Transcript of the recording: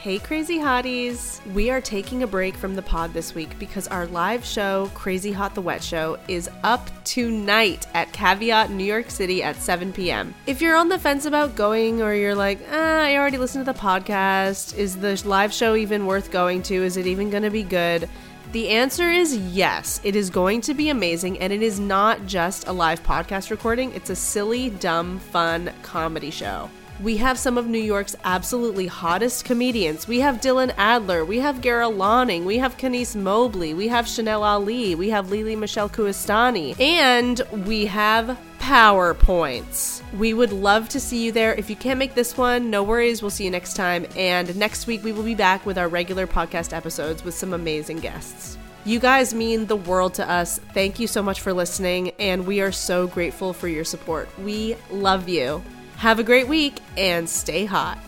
Hey, crazy hotties! We are taking a break from the pod this week because our live show, Crazy Hot the Wet Show, is up tonight at Caveat, New York City at 7 p.m. If you're on the fence about going or you're like, ah, I already listened to the podcast, is the live show even worth going to? Is it even going to be good? The answer is yes. It is going to be amazing, and it is not just a live podcast recording, it's a silly, dumb, fun comedy show. We have some of New York's absolutely hottest comedians. We have Dylan Adler, we have Gara Lonning, we have Kenice Mobley, we have Chanel Ali, we have Lily Michelle Kuastani, and we have PowerPoints. We would love to see you there. If you can't make this one, no worries. We'll see you next time. And next week, we will be back with our regular podcast episodes with some amazing guests. You guys mean the world to us. Thank you so much for listening, and we are so grateful for your support. We love you. Have a great week and stay hot.